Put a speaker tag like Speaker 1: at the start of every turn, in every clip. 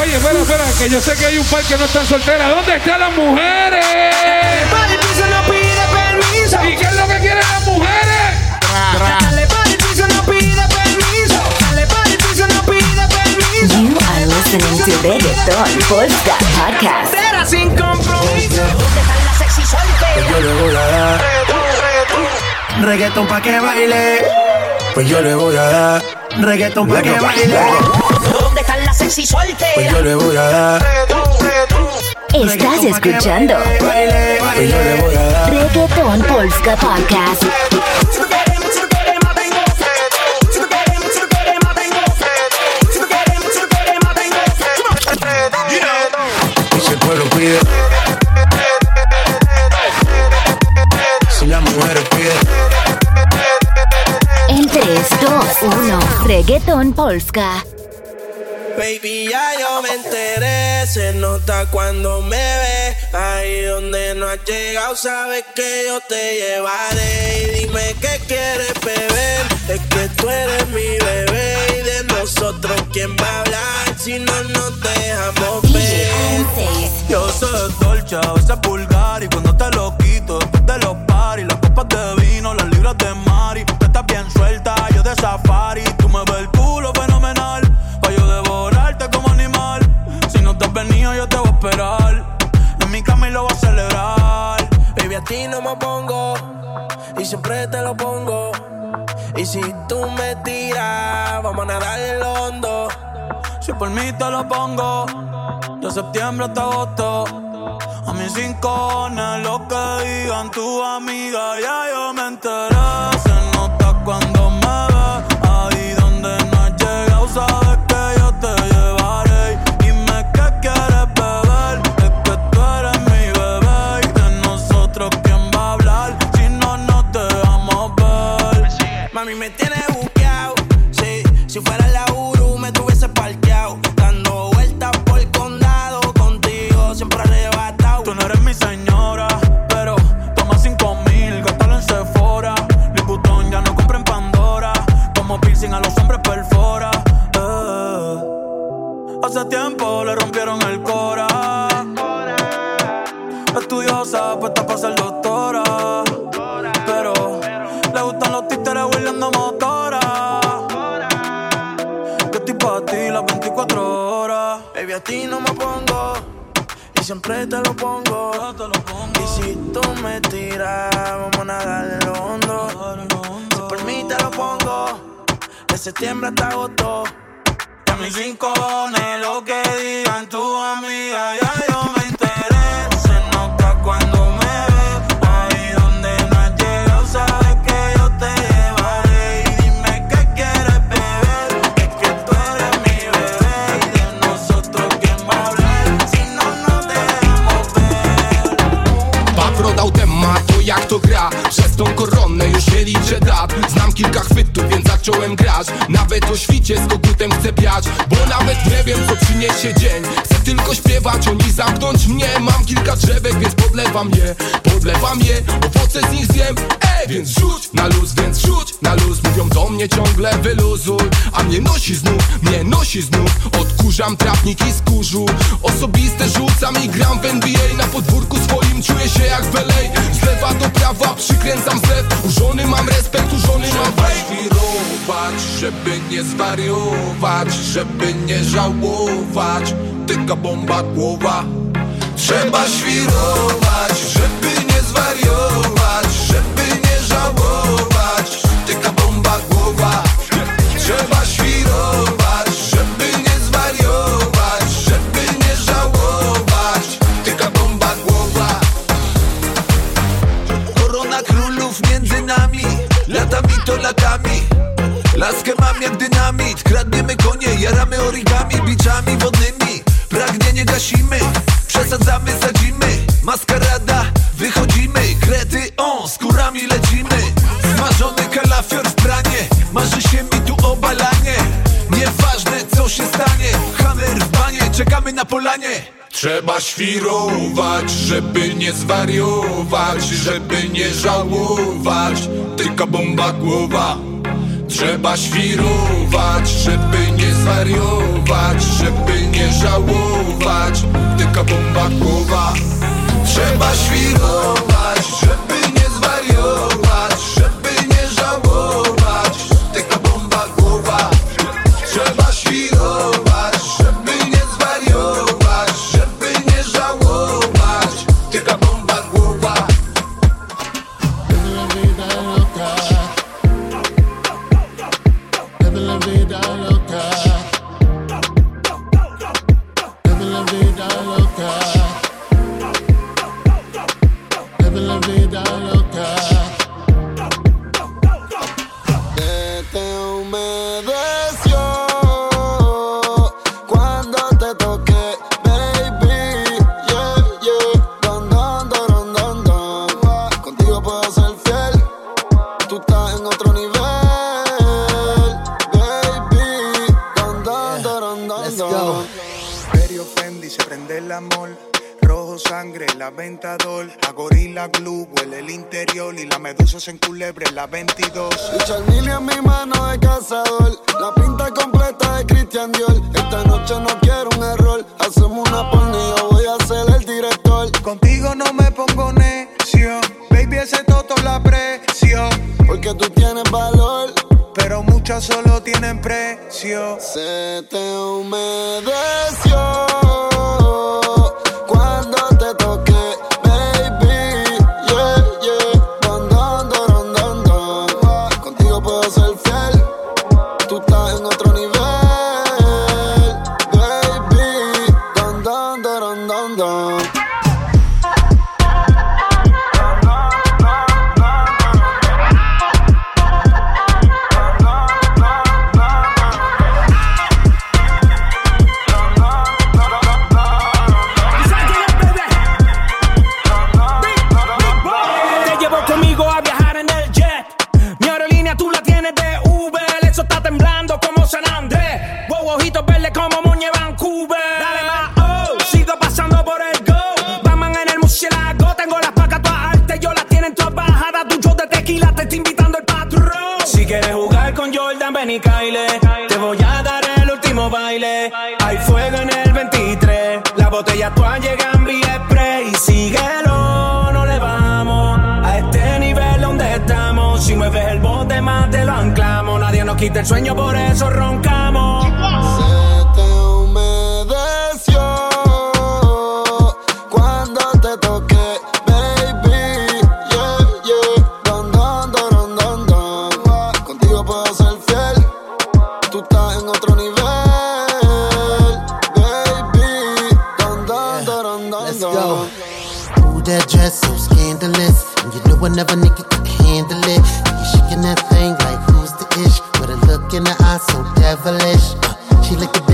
Speaker 1: Oye, espera, espera, que yo sé que hay un par que no están solteras. ¿Dónde están las mujeres?
Speaker 2: Para el piso no pide permiso.
Speaker 1: ¿Y qué es lo que quieren las mujeres?
Speaker 2: Dale para el piso no pide permiso. Dale para el piso no pide permiso.
Speaker 3: You are listening to Reggaeton Polska Podcast.
Speaker 2: Será sin compromiso.
Speaker 4: Pues yo le voy a dar reggaetón pa' que baile. Pues yo le voy a dar reggaetón pa' que baile.
Speaker 5: ¿Dónde están las sexy?
Speaker 4: Pues yo le voy a dar
Speaker 3: Estás escuchando
Speaker 4: pues yo le voy a dar
Speaker 3: Reggaeton Polska Podcast.
Speaker 4: y si el pueblo pide. Si.
Speaker 3: En 3, 2, 1. Reggaeton Polska.
Speaker 6: Baby, ya yo me enteré, se nota cuando me ve. Ahí donde no has llegado, sabes que yo te llevaré. Y dime qué quieres beber, es que tú eres mi bebé. Y de nosotros, ¿quién va a hablar si no nos dejamos ver?
Speaker 7: Yo soy dolce, a veces vulgar Y cuando te lo quito, después de los paris Las copas de vino, las libras de Mari Tú estás bien suelta, yo de safari Tú no
Speaker 6: me pongo y siempre te lo pongo. Y si tú me tiras, vamos a nadar en lo hondo.
Speaker 7: Si por mí te lo pongo De septiembre hasta agosto A mis cinco lo que digan tu amiga Ya yo me enteré
Speaker 6: septiembre hasta agosto.
Speaker 7: Y a mis rincones, lo que digan tu amiga, ya yo me enteré. Se nota cuando me ves, ahí donde no has llegado, sabes que yo te llevaré. Y dime qué quieres beber, es que tú eres mi bebé. Y de nosotros, ¿quién va a hablar? Si no nos dejamos ver.
Speaker 8: Patro dał temat, to jak to gra Tą koronę już nie liczę dat Znam kilka chwytów, więc zacząłem grać. Nawet o świcie z kogutem chcę biać Bo nawet nie wiem co przyniesie dzień. Chcę tylko śpiewać, oni zamknąć mnie. Mam kilka drzewek, więc podlewam je Podlewam je, owoce z nich zjem. Ej, więc rzuć na luz, więc rzuć na luz. Mówią do mnie ciągle wyluzuj. A mnie nosi znów, mnie nosi znów Odkurzam trawnik i skórzu Osobiste rzucam i gram w NBA Na podwórku swoim czuję się jak w LA Z lewa do prawa przykręcam zlew. Żony mam respekt, u żony mam Trzeba świrować, żeby nie zwariować Żeby nie żałować. Tyka bomba głowa. Trzeba świrować, żeby nie zwariować
Speaker 9: to latami. Laskę mam jak dynamit. Kradniemy konie, jaramy origami Biczami wodnymi. Pragnienie gasimy Przesadzamy, sadzimy. Maskarada, wychodzimy. Krety, on, skórami lecimy. Smażony kalafior w pranie. Marzy się mi tu obalanie. Nieważne co się stanie czekamy na polanie.
Speaker 8: Trzeba świrować, żeby nie zwariować Żeby nie żałować. Tylko bomba głowa. Trzeba świrować, żeby nie zwariować Żeby nie żałować.
Speaker 9: Taka bomba głowa. Trzeba świrować, żeby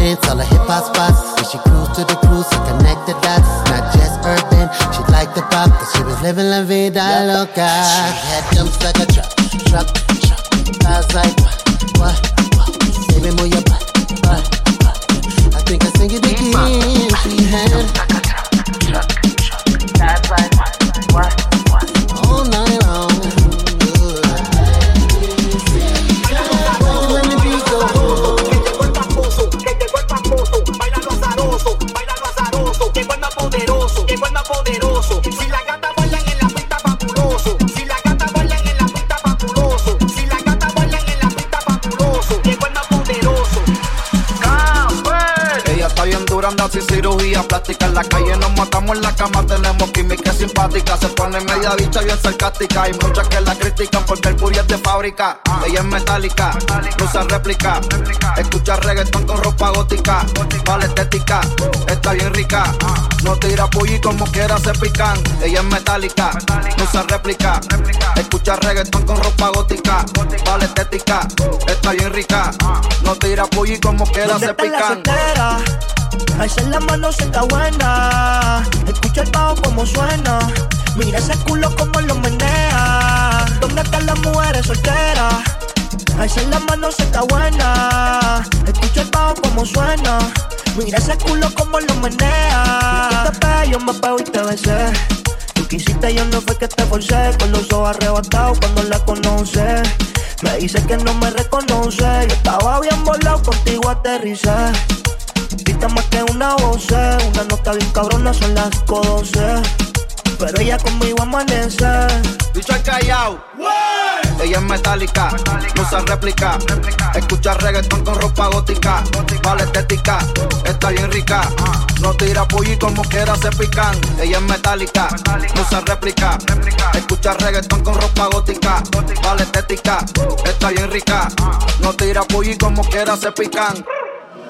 Speaker 10: dance all the hip hop spots. And she cruise to the cruise and connect the dots. Not just urban, she liked the pop. Cause she was living la vida loca. She had jumps like a truck, truck, truck. I was like, what, what, what? Baby, move your butt, butt, butt. I think I sing it again. She had
Speaker 11: plástica. En la calle nos matamos en la cama, tenemos química simpática. Se pone media bicha bien sarcástica. Hay muchas que la critican porque el puri es de fábrica. Ella es metálica, no usa réplica. Escucha reggaetón con ropa gótica. Vale estética, está bien rica. No tira pulli como quiera se pican. Ella es metálica, no usa réplica. Escucha reggaetón con ropa gótica. Vale estética, está bien rica. No tira pulli como quiera
Speaker 5: ¿Dónde
Speaker 11: se pican.
Speaker 5: Alza la mano si está buena. Escucha el bajo como suena. Mira ese culo como lo menea. ¿Dónde están las mujeres solteras? Alza la mano si está buena. Escucha el bajo como suena. Mira ese culo como lo menea. Tú te pegas, yo me pego y te besé. Tú quisiste, yo no fue que te forcé. Con los ojos arrebatados cuando la conoce. Me dice que no me reconoce. Yo estaba bien volado, contigo aterricé. Grita más que una voz, una nota bien cabrona, son las 12. Pero ella conmigo amanece.
Speaker 11: Dicho el callao. Ella es metálica, no usa réplica. Escucha reggaetón con ropa gótica. Vale estética, está bien rica. No tira y como quiera se pican. Ella es metálica, no usa réplica. Escucha reggaetón con ropa gótica. Vale estética, está bien rica. No tira y como quiera se pican.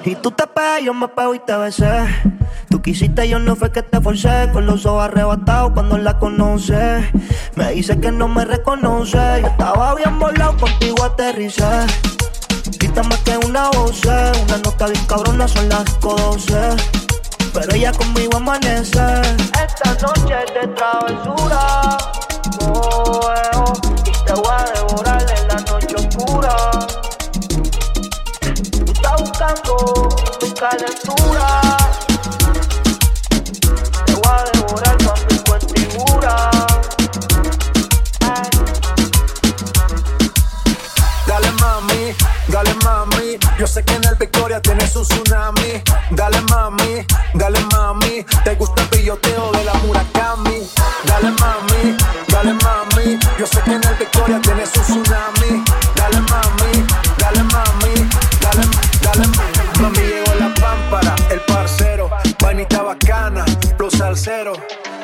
Speaker 5: Y tú te pegas, yo me pego y te besé. Tú quisiste, yo no fue que te forcé. Con los ojos arrebatados cuando la conoce. Me dice que no me reconoce. Yo estaba bien volado, contigo aterricé. Quítame que una voz, una nota bien cabrona, son las 12. Pero ella conmigo amanece. Esta noche es de travesura. Oh, oh, y te voy a devorar en la noche oscura. Buscando calentura. Te voy a devorar con mi figura.
Speaker 12: Dale mami, dale mami. Yo sé que en el Victoria tienes un tsunami. Dale mami, dale mami. Te gusta el pilloteo de la Murakami. Dale mami, dale mami. Yo sé que en el Victoria tienes un tsunami. Bacana, plus al.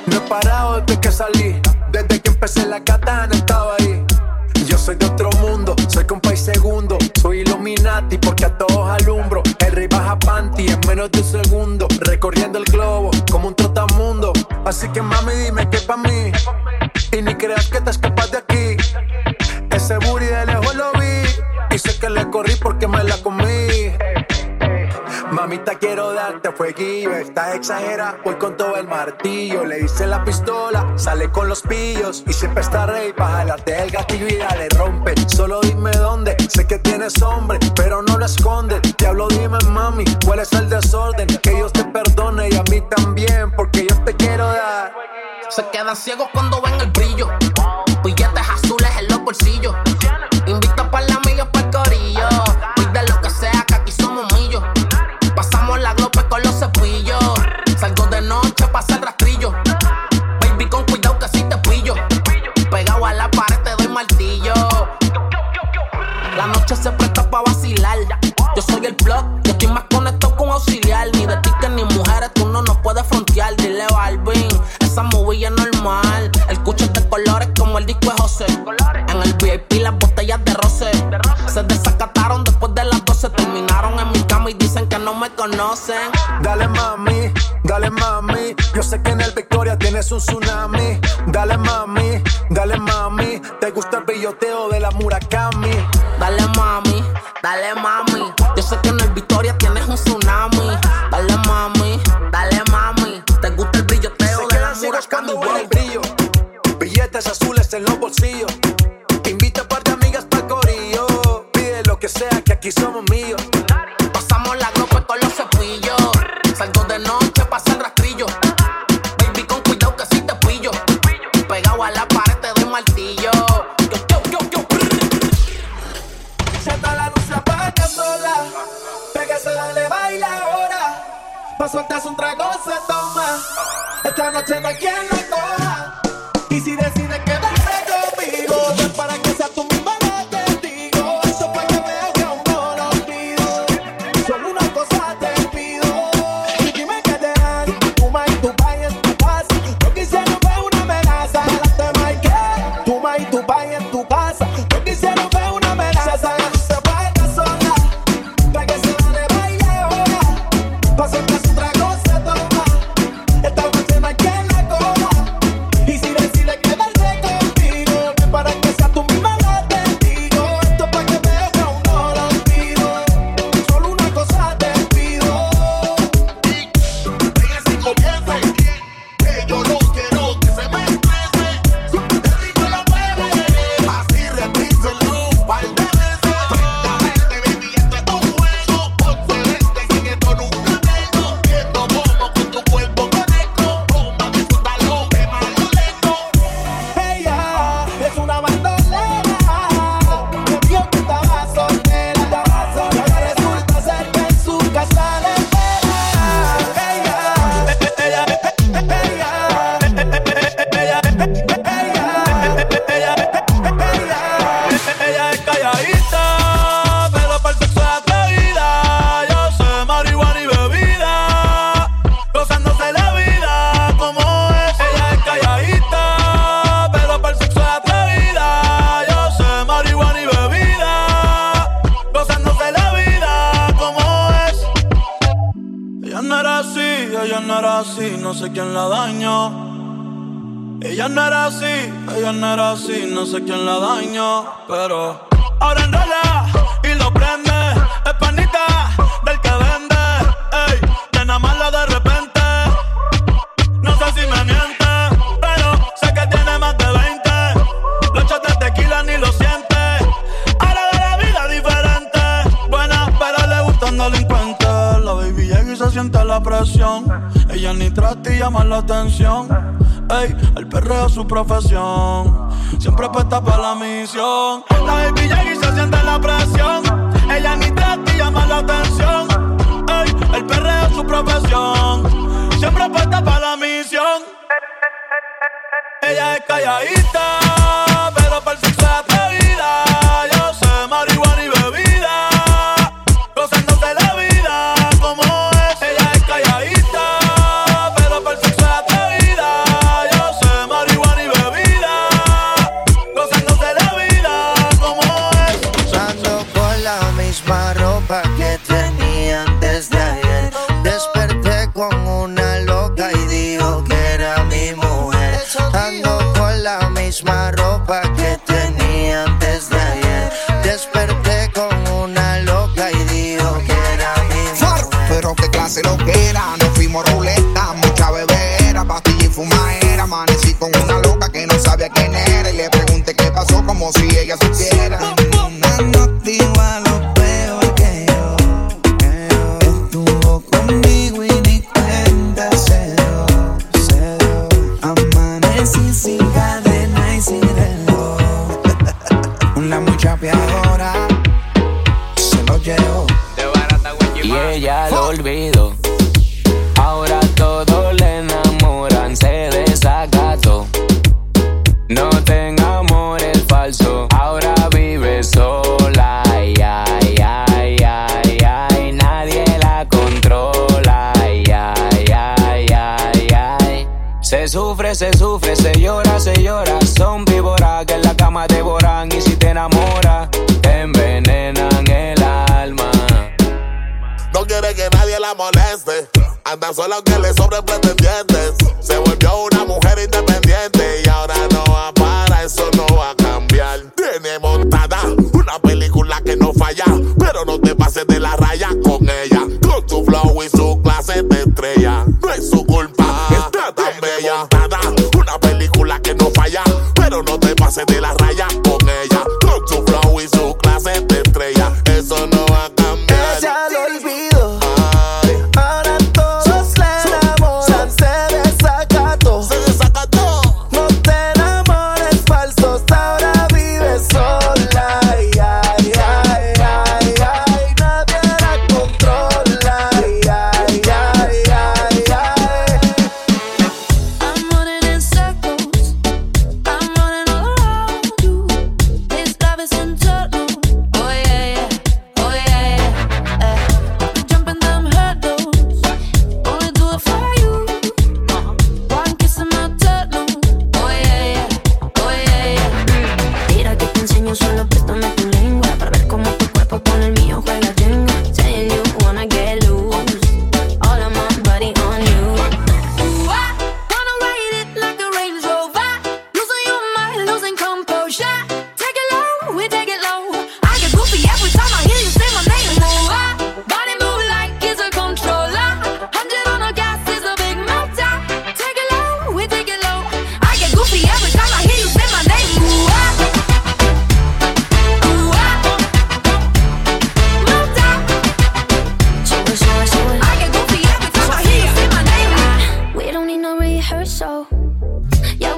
Speaker 12: No he parado desde que salí. Desde que empecé la katana estaba ahí. Yo soy de otro mundo, soy con país segundo. Soy Illuminati porque a todos alumbro. El baja panty en menos de un segundo. Recorriendo el globo como un trotamundo. Así que mami, dime Quiero darte fueguillo. Está exagera, voy con todo el martillo. Le hice la pistola, sale con los pillos. Y siempre está rey para jalarte el gatillo y dale rompe. Solo dime dónde. Sé que tienes hombre, pero no lo escondes. Diablo, dime, mami, cuál es el desorden. Que Dios te perdone y a mí también, porque yo te quiero dar.
Speaker 13: Se quedan ciegos cuando ven el brillo. Billetes azules en los bolsillos. Invita José. En el VIP las botellas de roce. Se desacataron después de las 12. Terminaron en mi cama y dicen que no me conocen.
Speaker 12: Dale mami, dale mami. Yo sé que en el Victoria tienes un tsunami. Dale mami, dale mami. Te gusta el pilloteo de la Murakami.
Speaker 13: Dale mami, dale mami. Yo sé que en el Victoria tienes un tsunami.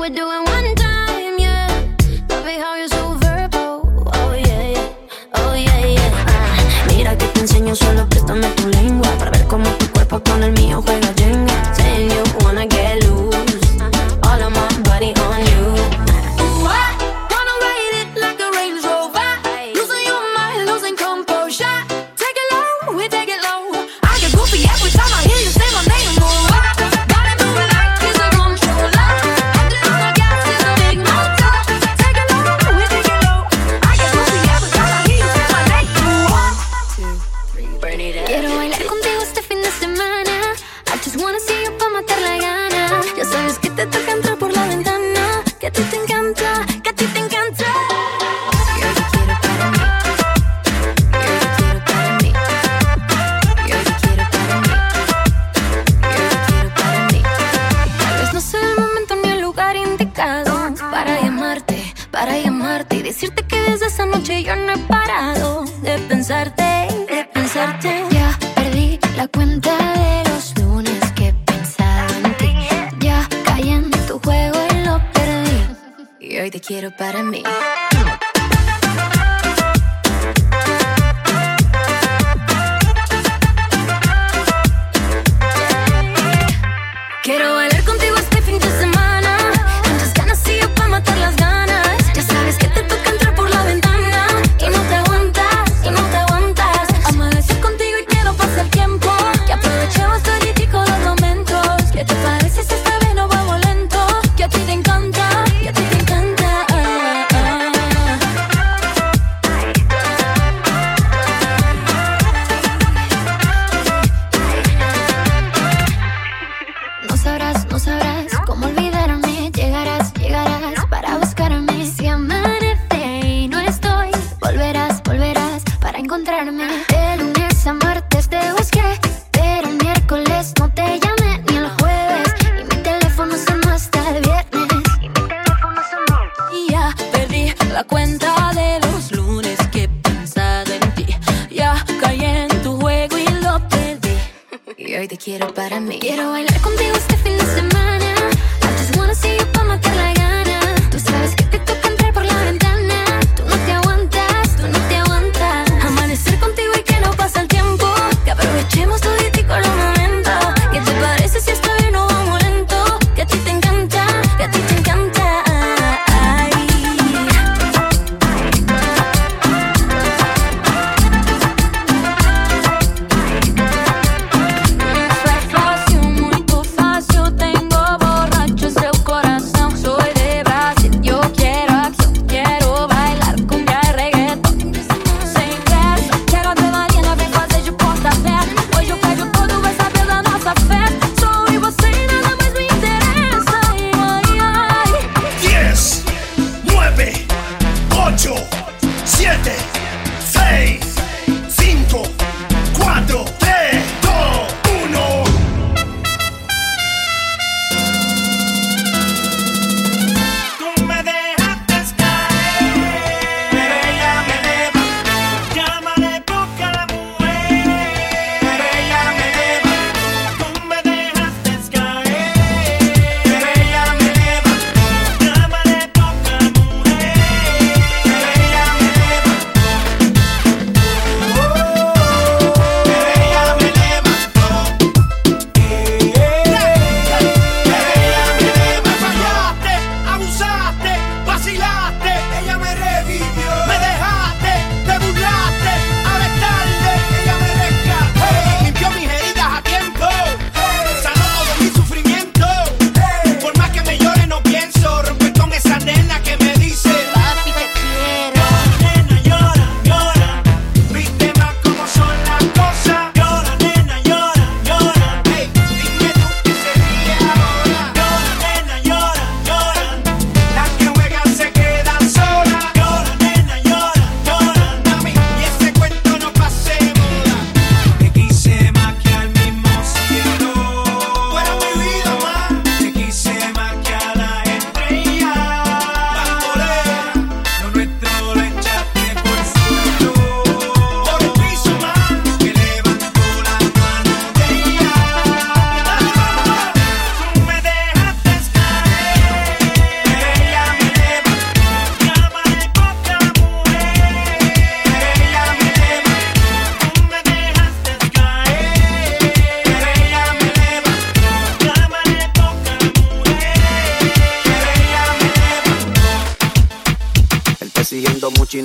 Speaker 14: We're doing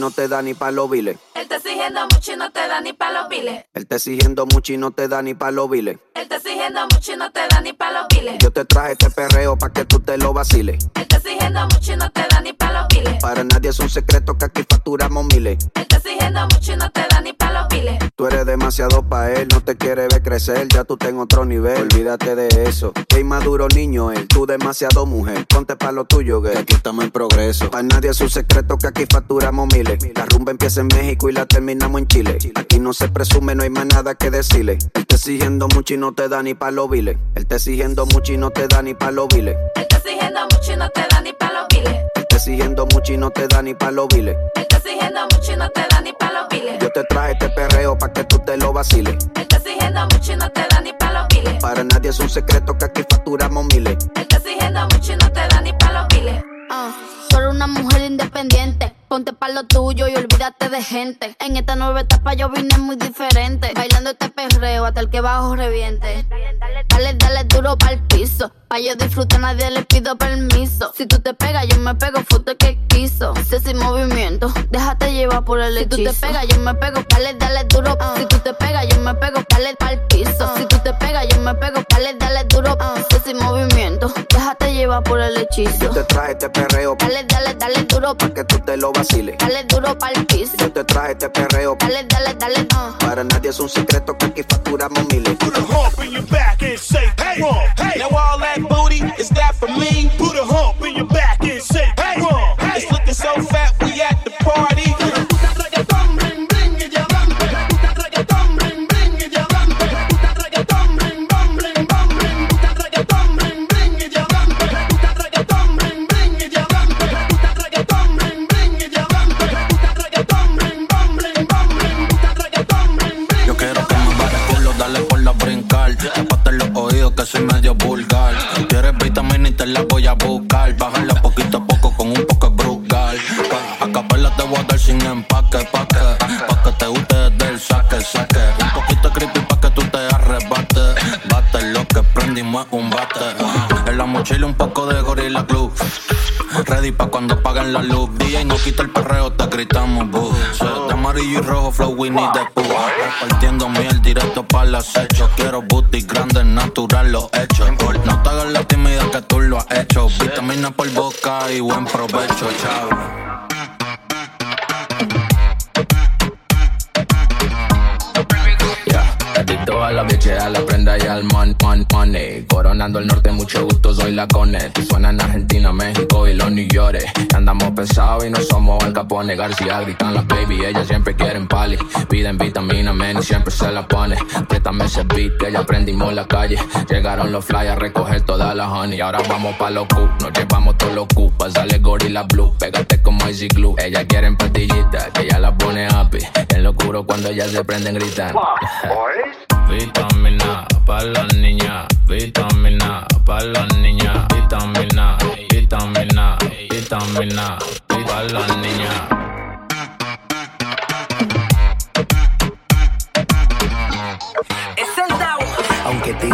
Speaker 15: no te da
Speaker 11: ni pa' los viles.
Speaker 15: Él te exigiendo mucho y no te da ni pa' los viles.
Speaker 11: Él te exigiendo mucho y no te da ni pa' los viles.
Speaker 15: Él te exigiendo mucho y no te da ni pa' los viles.
Speaker 11: Yo te traje este perreo pa' que tú te lo vaciles.
Speaker 15: Él te exigiendo mucho y no te da ni pa' los viles.
Speaker 11: Para nadie es un secreto que aquí facturamos miles.
Speaker 15: Él te haciendo mucho y no te da ni pa' los biles.
Speaker 11: Tú eres demasiado pa' él, no te quiere ver crecer, ya tú ten otro nivel. Olvídate de eso. Qué inmaduro niño él, tú demasiado mujer. Ponte pa' lo tuyo, que aquí estamos en progreso. Pa' nadie es un secreto que aquí facturamos miles. La rumba empieza en México y la terminamos en Chile. Aquí no se presume, no hay más nada que decirle. Él te exigiendo mucho y no te da ni pa' los biles. Él te exigiendo mucho y no te da ni pa' los biles.
Speaker 15: Él te exigiendo mucho y no te da ni pa' los biles.
Speaker 11: Él te exigiendo mucho y no te da ni pa' los.
Speaker 15: Él te exigiendo mucho y no te da ni pa' los biles.
Speaker 11: Yo te traje este perreo pa' que tú te lo vaciles.
Speaker 15: Él te exigiendo mucho y no te da ni pa' los biles.
Speaker 11: Para nadie es un secreto que aquí facturamos miles.
Speaker 15: Él te exigiendo mucho y no te da ni pa' los biles.
Speaker 16: Ah, solo una mujer independiente. Ponte pa' lo tuyo y olvídate de gente. En esta nueva etapa yo vine muy diferente. Bailando este perreo hasta el que bajo reviente. Dale, dale duro pa'l piso. Pa' yo disfrutar, nadie le pido permiso. Si tú te pegas, yo me pego, foto que quiso. Sé sin movimiento, déjate llevar por el hechizo. Si tú te pegas, yo me pego, dale, dale duro. Si tú te pegas, yo me pego, dale pa'l piso. Si tú yo me pego, dale, dale duro. Sé sin movimiento, déjate llevar por el hechizo.
Speaker 11: Yo te traje este perreo
Speaker 16: Dale, dale, dale duro.
Speaker 11: que tú te lo vaciles.
Speaker 16: Dale duro pa'l piso.
Speaker 11: Yo te traje este perreo
Speaker 16: Dale, dale, dale. ah.
Speaker 11: Para nadie es un secreto que aquí facturamos miles.
Speaker 2: Put a hump in your back and say, hey, hey. Now all that booty, is that for me? Put a hump in your back
Speaker 17: empaque, pa' que, te guste desde el saque, saque. Un poquito creepy pa' que tú te arrebates. Bate lo que prendimos es un bate. En la mochila un poco de gorila glue. Ready pa' cuando paguen la luz. DJ no quita el perreo, te gritamos boo. Soy de amarillo y rojo, flow Winnie the Pooh. Repartiendo miel directo para las hechos. Quiero booty grande, natural, lo hecho. No te hagas la timida que tú lo has hecho. Vitamina por boca y buen provecho, chao.
Speaker 18: Adicto a la biche, a la prenda y al man, man, money. Coronando el norte, mucho gusto, soy la cone. Suena en Argentina, México y los New York. Andamos pesados y no somos el capone. García gritan las baby, ellas siempre quieren pali. Piden vitamina, men, y siempre se la pone. Préstame ese beat que ya aprendimos la calle. Llegaron los flyers a recoger toda la honey. Ahora vamos pa' los Q, nos llevamos todos los Q. Pasale gorila blue, pégate como Easy Glue. Ellas quieren pastillitas, que ella la pone happy. En lo oscuro cuando ellas se prenden gritando. Vitamina pa' las niñas, vitamina pa' las niñas, vitamina, vitamina, vitamina, pa' las niñas.
Speaker 19: Es el Dao. Aunque te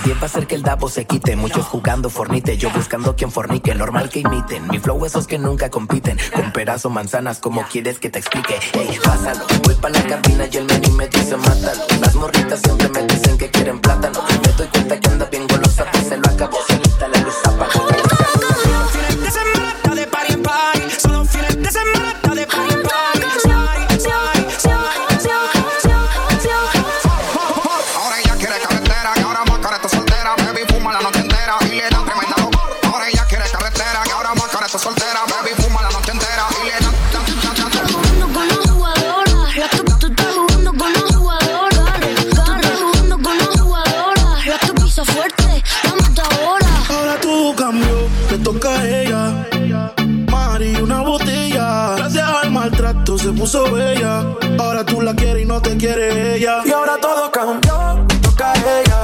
Speaker 19: nadie va a hacer que el Davo se quite. Muchos jugando fornite, yo buscando quien fornique. Normal que imiten, mi flow esos que nunca compiten. Con peras manzanas, como quieres que te explique. Ey, pásalo, voy pa' la cabina y el menú me dice mátalo. Las morritas siempre me dicen que quieren plátano. Me doy cuenta que anda bien golosa, pues se lo acabó. Solita la luz apagó.
Speaker 20: Maltrato se puso bella. Ahora tú la quieres y no te quiere ella. Y ahora todo cambió, toca a ella.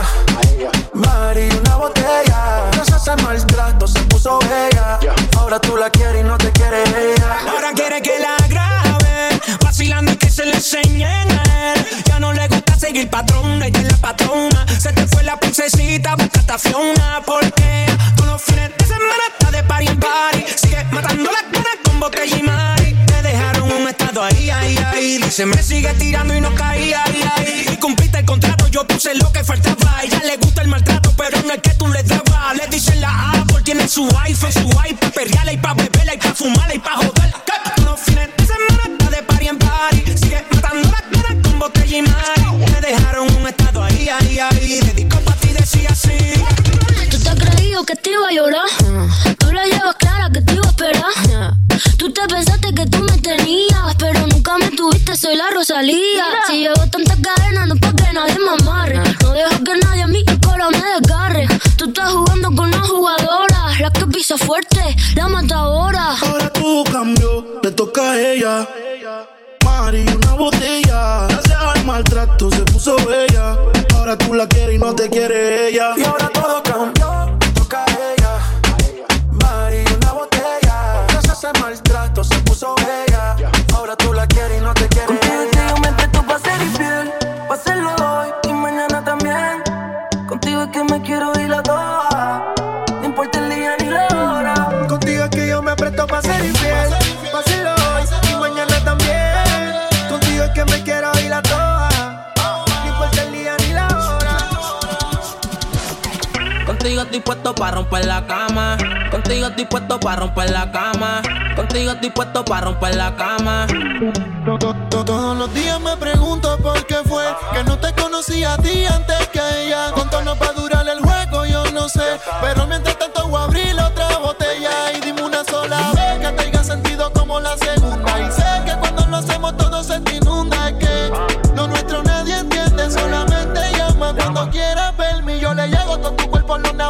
Speaker 20: Mari, una botella. Gracias al maltrato se puso bella. Ahora tú la quieres y no te quiere ella.
Speaker 2: Ahora quiere que la grabe, vacilando y que se le enseñen a él. Ya no le gusta seguir patrón, ella es la patrona. Se te fue la princesita, busca a Fiona. Porque todos los fines de semana está de party en party. Sigue matando las ganas con botella y mari. Se me sigue tirando y no caía. Ahí, ahí. Y cumpliste el contrato, yo puse lo que faltaba. A ella le gusta el maltrato, pero no es que tú le dabas. Le dicen la Apple, tiene su iPhone, su iPad, perreala y pa' beberla y pa' fumarla y pa' joder. No fines de semana está de party en party. Sigue
Speaker 20: matando la
Speaker 2: cara con botella y mari. Me dejaron un estado ahí, ahí, ahí. Dedicó
Speaker 20: pa' ti, decía así.
Speaker 14: ¿Tú te has creído que te iba a llorar? Tú la llevas clara que te iba a esperar. Tú te pensaste que tú me tenías, pero nunca me tuviste, soy la Rosalía. Si llevo tantas cadenas, no es pa' que nadie me amarre. No dejo que nadie a mi cola me desgarre. Tú estás jugando con una jugadora, la que pisa fuerte, la mata ahora.
Speaker 21: Ahora todo cambió, le toca a ella. Mari, una botella. Gracias al maltrato se puso bella. Ahora tú la quieres y no te quiere ella.
Speaker 20: Y ahora todo cambió,
Speaker 7: puesto para romper la cama. Contigo estoy puesto para romper la cama. Contigo estoy puesto para romper la cama.
Speaker 21: Todos los días me pregunto por qué fue que no te conocí a ti antes que a ella. Cuánto nos va a durar el juego, yo no sé. Pero mientras tanto voy a abrir otra botella y dime una sola vez que tenga sentido como la segunda. Y sé que cuando lo hacemos todo se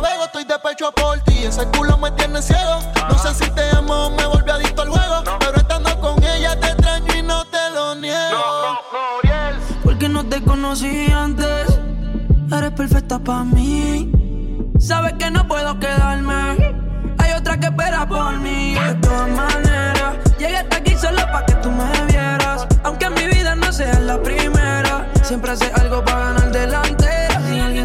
Speaker 21: navego, estoy de pecho por ti. Ese culo me tiene ciego. No sé si te amo o me volví adicto al juego. Pero estando con ella te extraño y no te lo niego.
Speaker 1: Porque no te conocí antes, eres perfecta para mí. Sabes que no puedo quedarme, hay otra que espera por mí. De todas maneras, llegué hasta aquí solo para que tú me vieras. Aunque en mi vida no seas la primera, siempre hace algo para ganar delantera.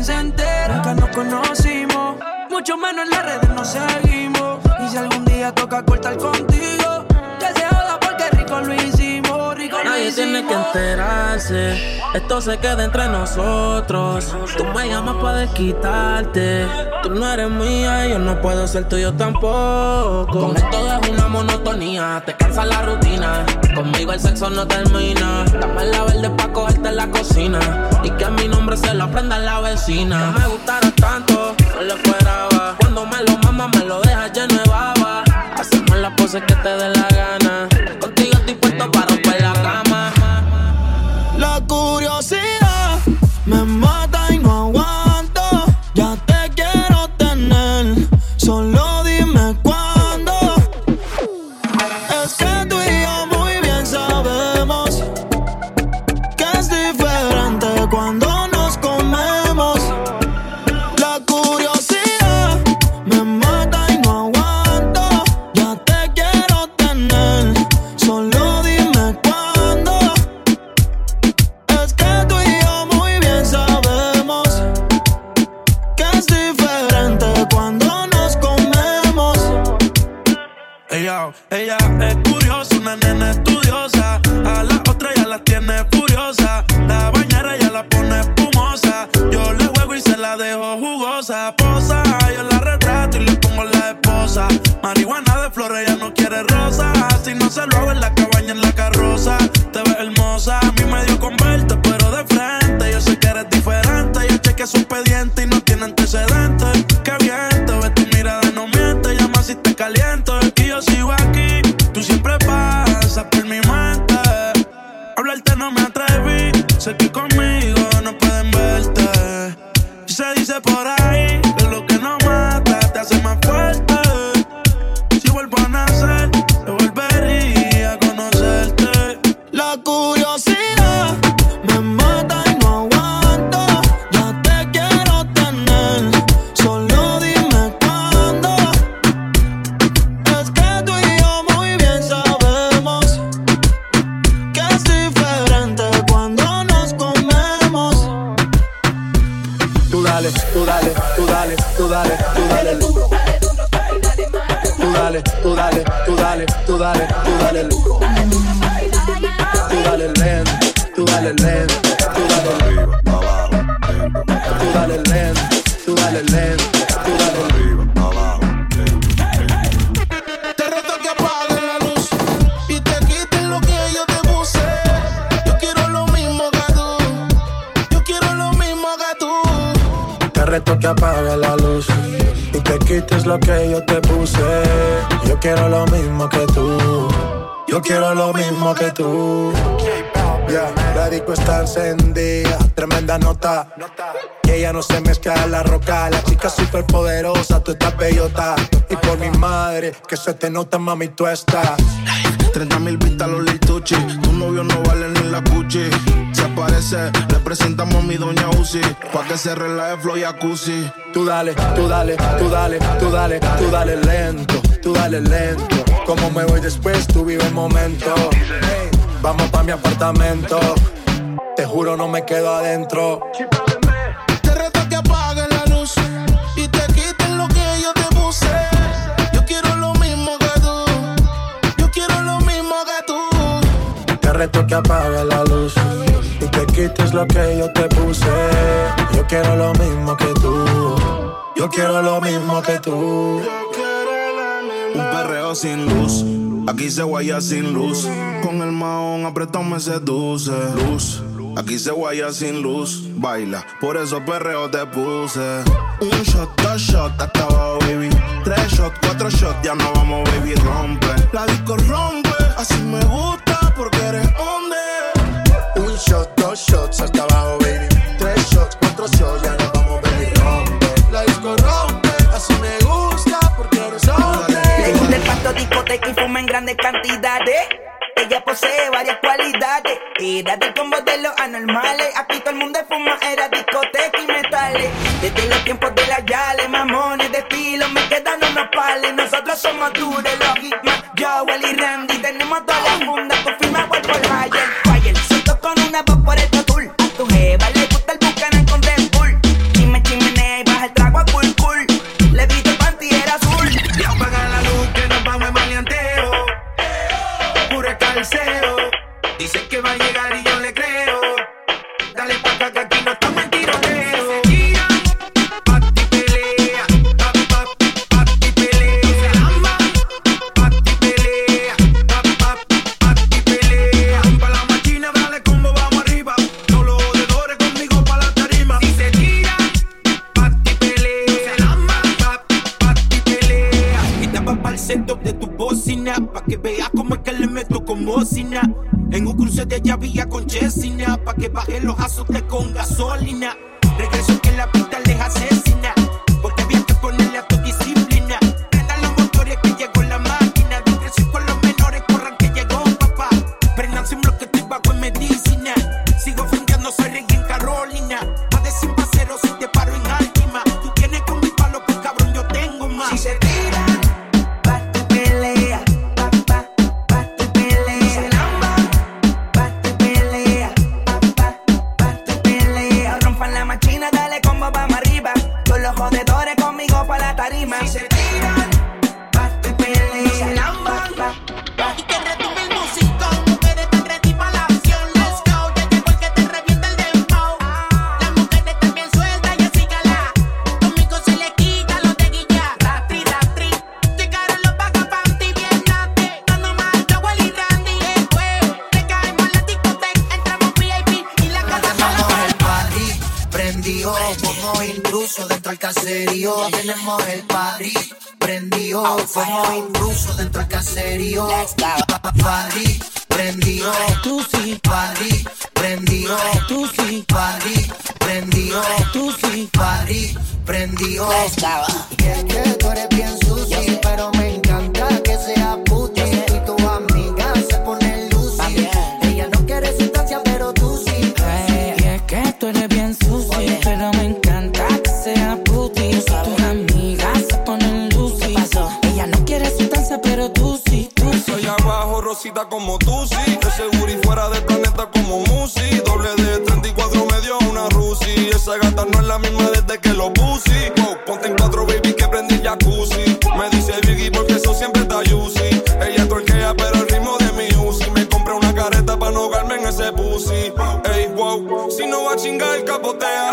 Speaker 1: Alguien se entera, nunca nos conocimos, mucho menos en las redes nos seguimos. Y si algún día toca cortar contigo, que se joda porque rico lo hicimos, rico lo
Speaker 7: Nadie
Speaker 1: hicimos.
Speaker 7: tiene que enterarse. Esto se queda entre nosotros. Tú me llamas para desquitarte. Tú no eres mía, yo no puedo ser tuyo tampoco. Con esto es una monotonía. Te cansa la rutina. Conmigo el sexo no termina. Dame la verde pa' cogerte en la cocina. Nombre se lo aprenda la vecina. Que me gustara tanto, no lo esperaba. Cuando me lo mama, me lo deja lleno de baba. Hacemos las poses que te dé la gana.
Speaker 21: Que se te
Speaker 12: nota, mami, tú estás.
Speaker 7: 30 mil vistas los lituchi. Tu novio no vale ni la cuchi. Se aparece, le presentamos a mi doña Uzi. Pa' que se relaje flow y jacuzzi.
Speaker 12: Tú dale, tú dale, tú dale, tú dale, tú dale lento, tú dale lento. Como me voy después, tú vive el momento. Vamos pa' mi apartamento. Te juro, no me quedo adentro. Reto que apagues la luz y te quites lo que yo te puse. Yo quiero lo mismo que tú. Yo quiero lo mismo que tú.
Speaker 7: Un perreo sin luz. Aquí se guaya sin luz. Con el maón apretado me seduce. Luz. Aquí se guaya sin luz. Baila. Por eso perreo te puse. Un shot, dos shots, hasta abajo, baby. Tres shots, cuatro shots, ya no vamos, baby. Rompe. La disco rompe. Así me gusta porque eres hombre.
Speaker 12: Un shot, dos shots hasta abajo, baby. Tres shots, cuatro shots, ya nos vamos, baby. Rompe. La disco rompe, así me gusta porque eres hombre.
Speaker 16: Le gusta el pasto discoteca y fuma en grandes cantidades. Ella posee varias cualidades. Era del combo de los anormales. Aquí todo el mundo fuma, era discoteca y metales. Desde los tiempos de la Yale, mamones de estilo, me quedan unos pales. Nosotros somos duros, los Hitman, Joel y Randy.
Speaker 22: Cruce de llavilla con Chesina Pa' que baje los azotes con gasolina
Speaker 23: prendido. Y es que tú eres bien sucio, pero me encanta que sea tú y tu amiga se ponen lucy. Ella no quiere sustancia, pero tú sí.
Speaker 24: Y es que tú eres bien sucio, pero me encanta que sea puti. Si tus amigas se ponen lucy. Ella no quiere sustancia, pero tú sí, tú sí.
Speaker 25: Soy abajo, rosita como tú, sí. De seguro y fuera del planeta como Musi. Doble de 34 me dio una Rusi. Esa gata no es la misma desde que lo puse.
Speaker 24: down.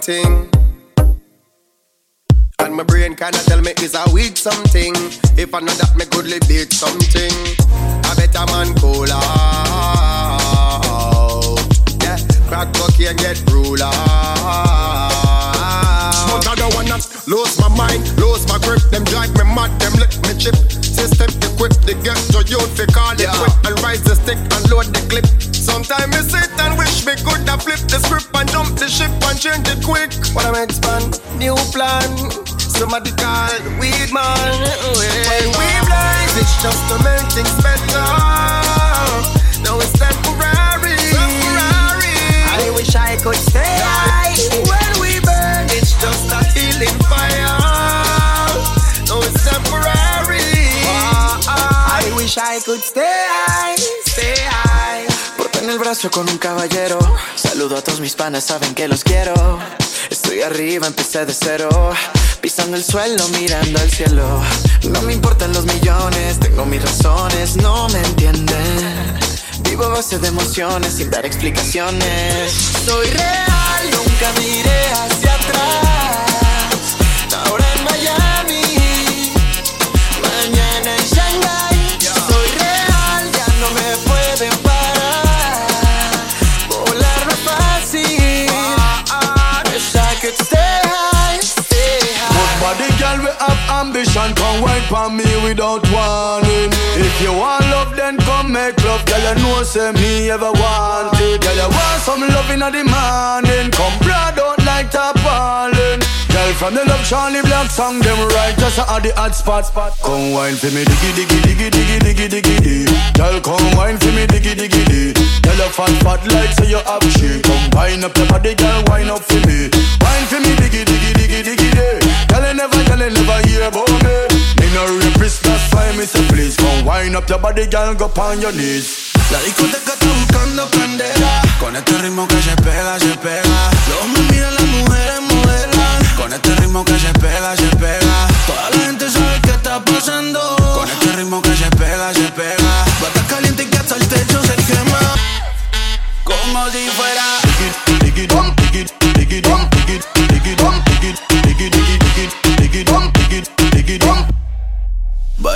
Speaker 24: something. And my brain kinda tell me it's a weak something. If I know that, me goodly liberate something. I better man cool out. Yeah, crack cocky and get rule out.
Speaker 26: Lose my mind, lose my grip. Them drive me mad, them let me chip. System equipped, they get to you they call it quick. and rise the stick and load the clip. Sometimes I sit and wish me could have flipped the script and jump the ship and change it quick.
Speaker 24: What I'm expand, new plan. Somebody call weed man. When we blind, it's just to make things better. Now it's temporary. temporary. I wish I could stay. No, it's temporary. Ah, ah. I wish I could stay stay high.
Speaker 27: En el brazo con un caballero. Saludo a todos mis panas, saben que los quiero. Estoy arriba, empecé de cero. Pisando el suelo, mirando al cielo. No me importan los millones, tengo mis razones, no me entienden. Vivo a base de emociones sin dar explicaciones.
Speaker 24: Soy real, nunca miré hacia atrás. Ahora en Miami, mañana en Shanghai. Soy real, ya no me pueden parar. Volar no es fácil. Wish I could stay high, stay high.
Speaker 20: But body girl, we have ambition. Come wait for me without warning. If you want make love. Girl, you know say me ever want it. Girl, you want some love in the morning. Come broad out like tarpaulin. Girl, from the love Charlie Black song, them right just at the hot spot. spot. Come wine for me, diggy diggy diggy diggy diggy diggy diggy. Girl, come wine for me, diggy diggy diggy. Girl, you fat fat like so you have shit. Come wine up your body, girl, wine up for me. Wine for me, diggy diggy diggy diggy diggy. Girl, you never, girl, you never hear about me. Me no rapist, that's why me say please come wine up your body, girl, go on your knees.
Speaker 7: La discoteca está buscando candela. Con este ritmo que se pega, se pega. Los hombres miran, las mujeres modelan. Con este ritmo que se pega, se pega. Toda la gente sabe qué está pasando. Con este ritmo que se pega, se pega. Bata caliente y que hasta el techo se quema. Como si fuera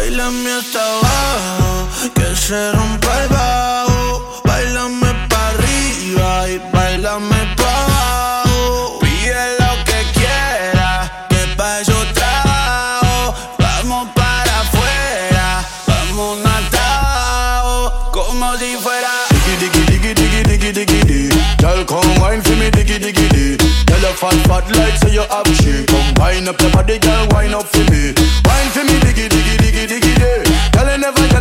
Speaker 7: Bailame hasta abajo, que se rompa el bajo. Bailame pa' arriba y bailame pa' abajo. Pide lo que quiera, que pa' eso trabajo. Vamos para afuera, vamos atado, como si fuera.
Speaker 20: Diggy diggy diggy diggy diggy diggy diggy. Girl, come wine for me, diggy diggy diggy. Girl, you fat fat like so you have shit. Come wine up your body, girl, wine up for me. Wine for me, diggy diggy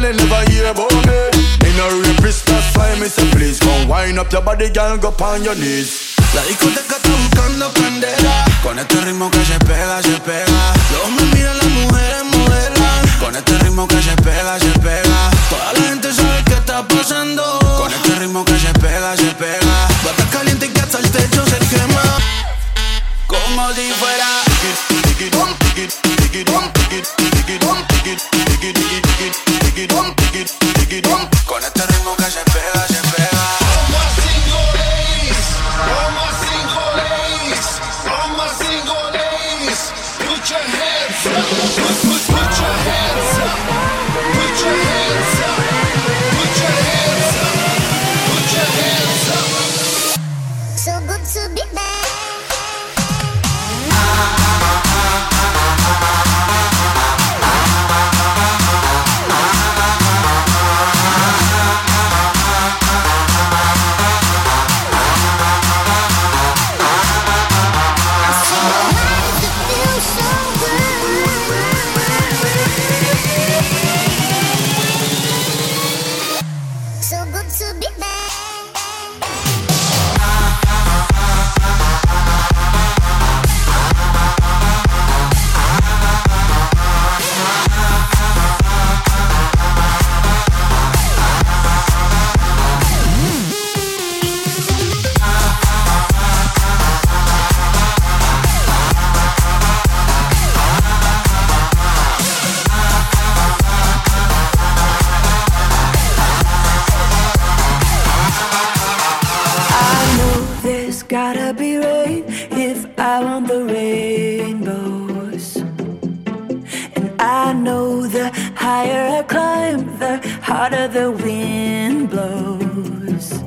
Speaker 20: girl, you never hear about me. Me no rapist, that's me say wine up your body, girl, go on your knees.
Speaker 7: La discoteca está buscando Con este ritmo que se pega, se pega Los las mujeres modelan Con este ritmo que se pega, se pega
Speaker 28: Want the rainbows. And I know the higher I climb, the harder the wind blows.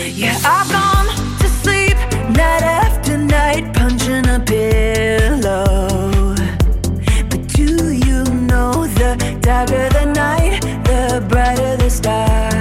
Speaker 28: Yeah, I've gone to sleep night after night, punching a pillow. But do you know the darker the night, the brighter the stars